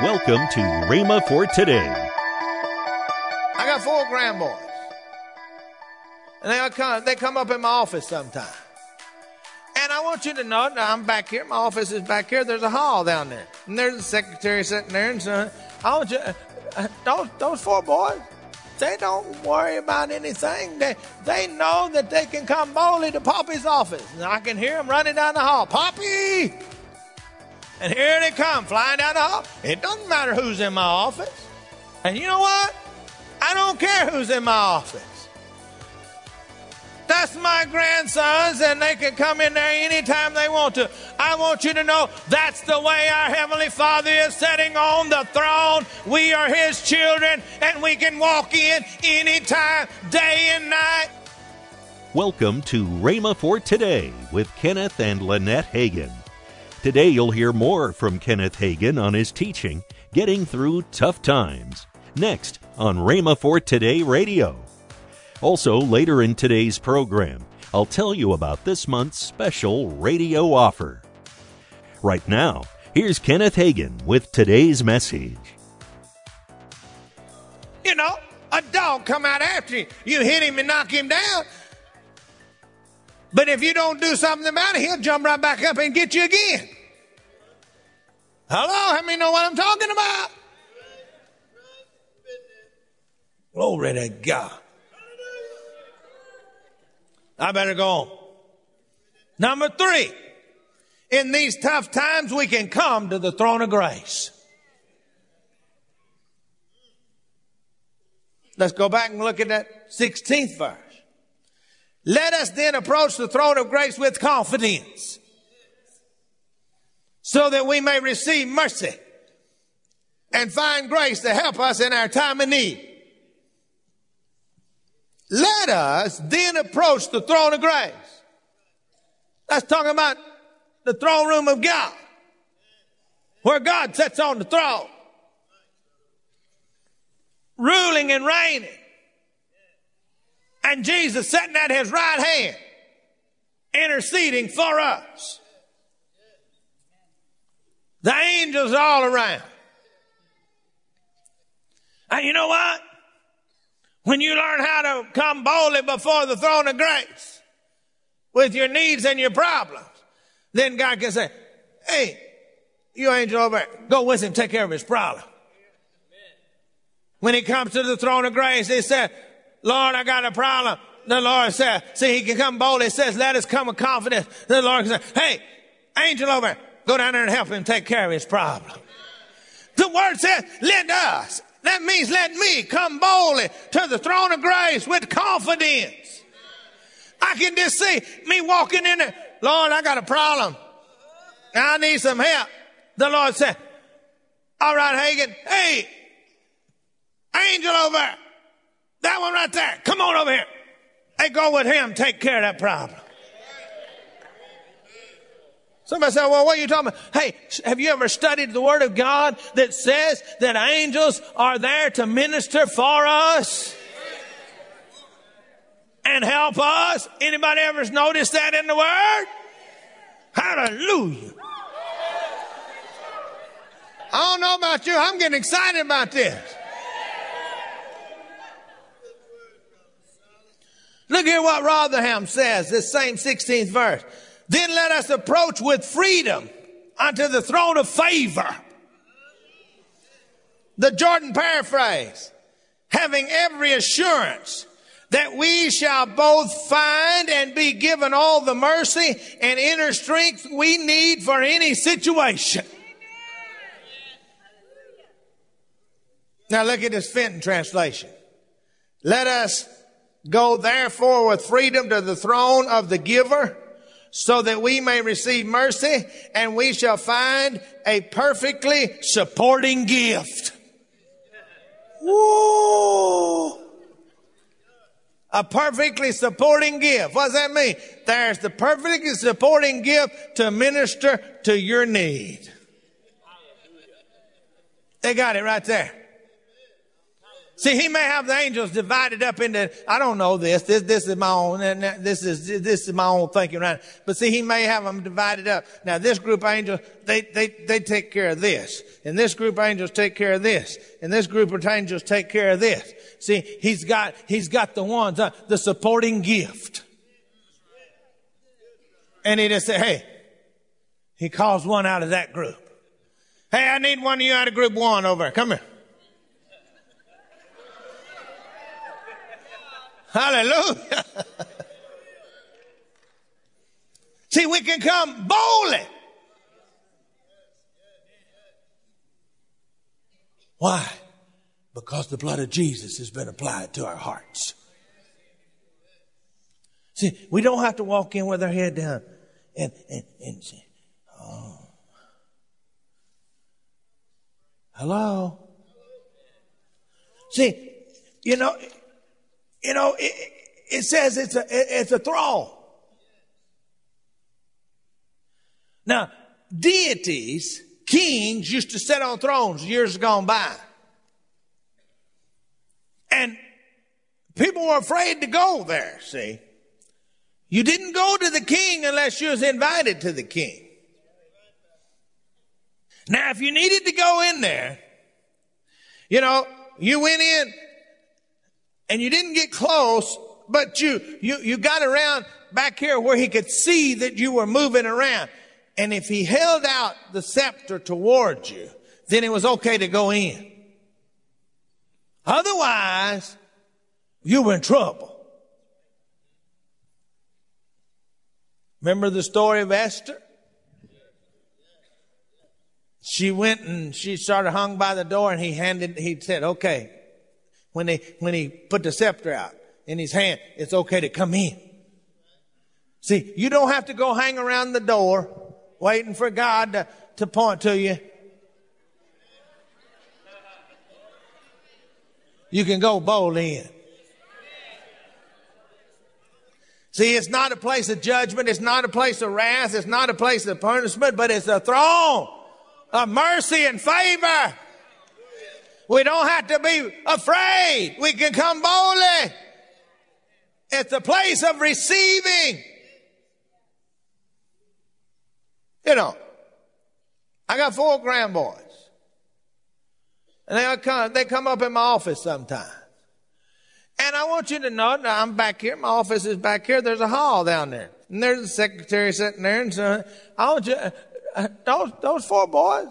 Welcome to Rhema for today. I got four grandboys. And they come, they come up in my office sometime. And I want you to know, now I'm back here, my office is back here, there's a hall down there. And there's a secretary sitting there. And so I want you, uh, those, those four boys, they don't worry about anything. They, they know that they can come boldly to Poppy's office. And I can hear them running down the hall. Poppy! And here they come, flying down the hall. It doesn't matter who's in my office. And you know what? I don't care who's in my office. That's my grandsons, and they can come in there anytime they want to. I want you to know that's the way our Heavenly Father is sitting on the throne. We are His children, and we can walk in anytime, day and night. Welcome to Rhema for Today with Kenneth and Lynette Hagin. Today you'll hear more from Kenneth Hagin on his teaching, Getting Through Tough Times, next on Rhema for Today Radio. Also, later in today's program, I'll tell you about this month's special radio offer. Right now, here's Kenneth Hagin with today's message. You know, a dog come out after you. You hit him and knock him down. But if you don't do something about it, he'll jump right back up and get you again. Hello, how many know what I'm talking about? Glory to God. I better go on. Number three, in these tough times, we can come to the throne of grace. Let's go back and look at that 16th verse. Let us then approach the throne of grace with confidence so that we may receive mercy and find grace to help us in our time of need. Let us then approach the throne of grace. That's talking about the throne room of God, where God sits on the throne, ruling and reigning. And Jesus sitting at his right hand, interceding for us. The angels all around. And you know what? When you learn how to come boldly before the throne of grace with your needs and your problems, then God can say, Hey, you angel over there, go with him, take care of his problem. When he comes to the throne of grace, he said, Lord, I got a problem. The Lord said, see, he can come boldly. It says, let us come with confidence. The Lord say, hey, angel over there, go down there and help him take care of his problem. The word says, let us. That means let me come boldly to the throne of grace with confidence. I can just see me walking in there. Lord, I got a problem. I need some help. The Lord said, all right, Hagin. Hey, angel over there. That one right there. Come on over here. Hey, go with him. Take care of that problem. Somebody said, well, what are you talking about? Hey, have you ever studied the Word of God that says that angels are there to minister for us? And help us? Anybody ever noticed that in the Word? Hallelujah. I don't know about you. I'm getting excited about this. Look here what Rotherham says, this same 16th verse. Then let us approach with freedom unto the throne of favor. The Jordan paraphrase, having every assurance that we shall both find and be given all the mercy and inner strength we need for any situation. Now look at this Fenton translation. Let us go therefore with freedom to the throne of the giver so that we may receive mercy and we shall find a perfectly supporting gift. Whoa. A perfectly supporting gift. What does that mean? There's the perfectly supporting gift to minister to your need. They got it right there. See, he may have the angels divided up into, I don't know this, this, this is my own, this is, this is my own thinking, right? But see, he may have them divided up. Now this group of angels, they, they, they take care of this. And this group of angels take care of this. And this group of angels take care of this. See, he's got, he's got the ones, uh, the supporting gift. And he just said, hey, he calls one out of that group. Hey, I need one of you out of group one over. Come here. Hallelujah. See, we can come boldly. Why? Because the blood of Jesus has been applied to our hearts. See, we don't have to walk in with our head down and, and, and say, oh. Hello? See, you know, you know, it, it says it's a, it's a throne. Now, deities, kings used to sit on thrones years gone by. And people were afraid to go there, see. You didn't go to the king unless you was invited to the king. Now, if you needed to go in there, you know, you went in and you didn't get close, but you, you, you got around back here where he could see that you were moving around. And if he held out the scepter towards you, then it was okay to go in. Otherwise, you were in trouble. Remember the story of Esther? She went and she started hung by the door and he handed, he said, okay, when they, when he put the scepter out in his hand, it's okay to come in. See, you don't have to go hang around the door waiting for God to, to point to you. You can go boldly in. See, it's not a place of judgment. It's not a place of wrath. It's not a place of punishment, but it's a throne of mercy and favor. We don't have to be afraid. We can come boldly. It's a place of receiving. You know, I got four grandboys. And they come, they come up in my office sometimes. And I want you to know, now I'm back here, my office is back here, there's a hall down there. And there's the secretary sitting there, and so I want you, uh, those, those four boys,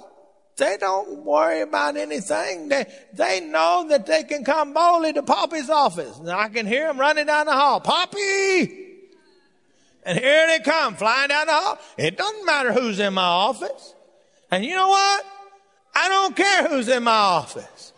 they don't worry about anything. They, they know that they can come boldly to Poppy's office. And I can hear them running down the hall. Poppy! And here they come flying down the hall. It doesn't matter who's in my office. And you know what? I don't care who's in my office.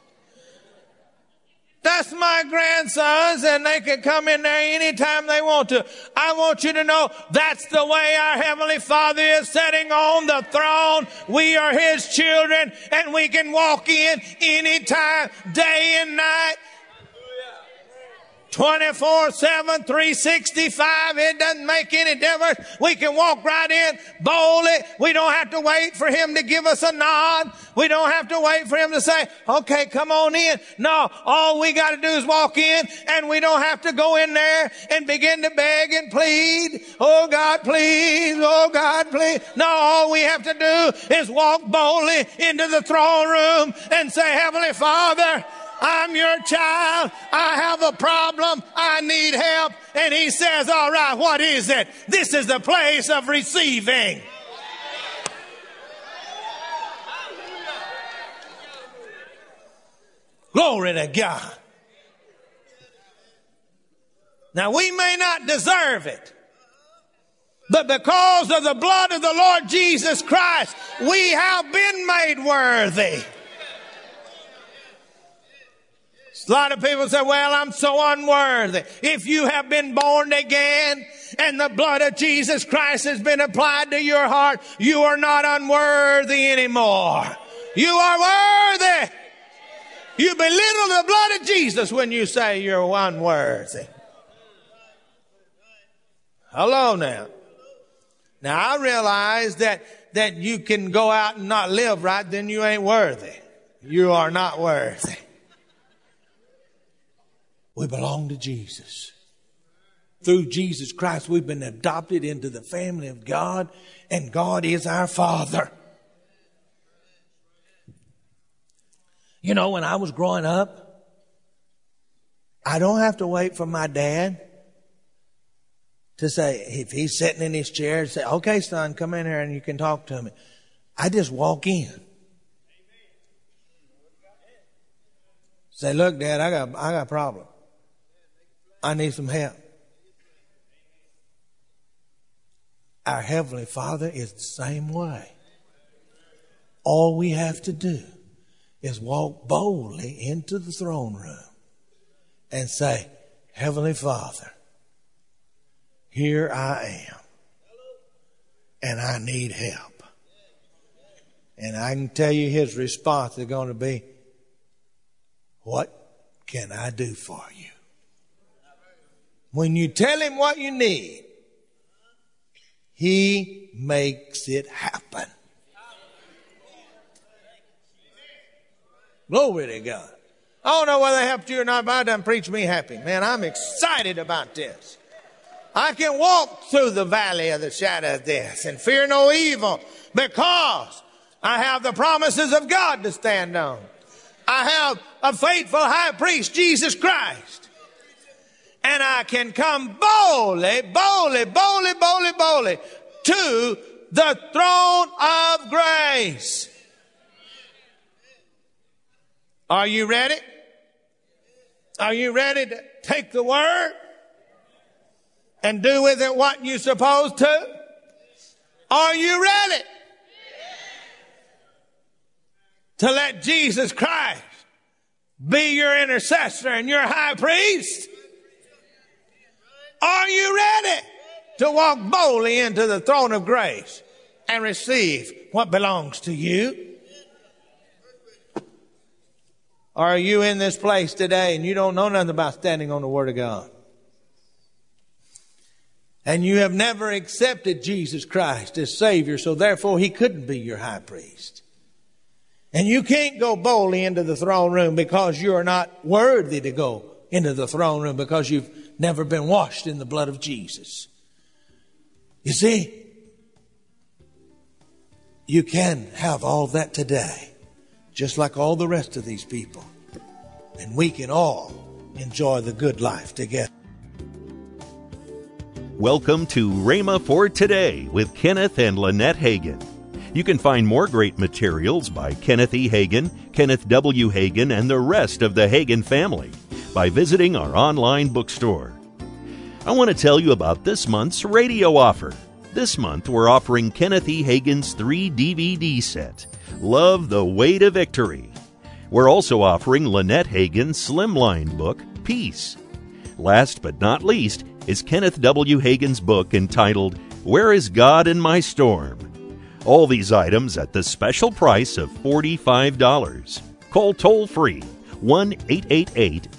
That's my grandsons and they can come in there anytime they want to. I want you to know that's the way our Heavenly Father is sitting on the throne. We are His children and we can walk in anytime, day and night. 24 7, 365. It doesn't make any difference. We can walk right in boldly. We don't have to wait for him to give us a nod. We don't have to wait for him to say, okay, come on in. No, all we got to do is walk in and we don't have to go in there and begin to beg and plead. Oh God, please. Oh God, please. No, all we have to do is walk boldly into the throne room and say, Heavenly Father, I'm your child. I have a problem. I need help. And he says, all right, what is it? This is the place of receiving. Glory to God. Now we may not deserve it, but because of the blood of the Lord Jesus Christ, we have been made worthy. A lot of people say, well, I'm so unworthy. If you have been born again and the blood of Jesus Christ has been applied to your heart, you are not unworthy anymore. You are worthy. You belittle the blood of Jesus when you say you're unworthy. Hello now. Now I realize that, that you can go out and not live right, then you ain't worthy. You are not worthy. We belong to Jesus. Through Jesus Christ, we've been adopted into the family of God, and God is our Father. You know, when I was growing up, I don't have to wait for my dad to say, if he's sitting in his chair, say, okay, son, come in here and you can talk to me. I just walk in. Say, look, dad, I got, I got a problem. I need some help. Our Heavenly Father is the same way. All we have to do is walk boldly into the throne room and say, Heavenly Father, here I am, and I need help. And I can tell you his response is going to be, What can I do for you? When you tell him what you need, he makes it happen. Glory to God. I don't know whether they helped you or not, but I done preached me happy. Man, I'm excited about this. I can walk through the valley of the shadow of death and fear no evil because I have the promises of God to stand on. I have a faithful high priest, Jesus Christ. And I can come boldly, boldly, boldly, boldly, boldly to the throne of grace. Are you ready? Are you ready to take the word and do with it what you're supposed to? Are you ready to let Jesus Christ be your intercessor and your high priest? Are you ready to walk boldly into the throne of grace and receive what belongs to you? Are you in this place today and you don't know nothing about standing on the Word of God? And you have never accepted Jesus Christ as Savior, so therefore He couldn't be your high priest. And you can't go boldly into the throne room because you are not worthy to go into the throne room because you've never been washed in the blood of Jesus. You see, you can have all that today, just like all the rest of these people and we can all enjoy the good life together. Welcome to Rhema for Today with Kenneth and Lynette Hagin. You can find more great materials by Kenneth E. Hagin, Kenneth W. Hagin, and the rest of the Hagin family by visiting our online bookstore. I want to tell you about this month's radio offer. This month, we're offering Kenneth E. Hagin's three DVD set Love the Way to Victory we're also offering Lynette Hagin's slimline book, Peace. Last but not least is Kenneth W. Hagin's book entitled Where is God in My Storm? All these items at the special price of $45. Call toll free 1 888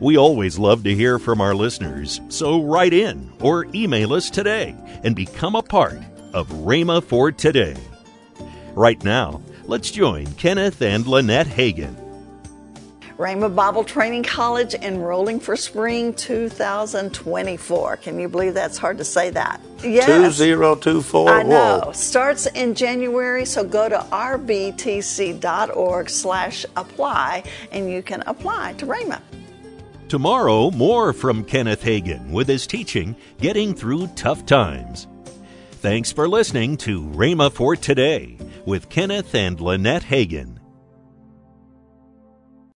We always love to hear from our listeners, so write in or email us today and become a part of Rhema for Today. Right now, Let's join Kenneth and Lynette Hagin. Rhema Bible Training College enrolling for spring 2024. Can you believe that's hard to say that? Yes. 2024. I know. Whoa. Starts in January, so go to rbtc.org slash apply and you can apply to Rhema. Tomorrow, more from Kenneth Hagin with his teaching, Getting Through Tough Times. Thanks for listening to Rhema for Today with Kenneth and Lynette Hagin.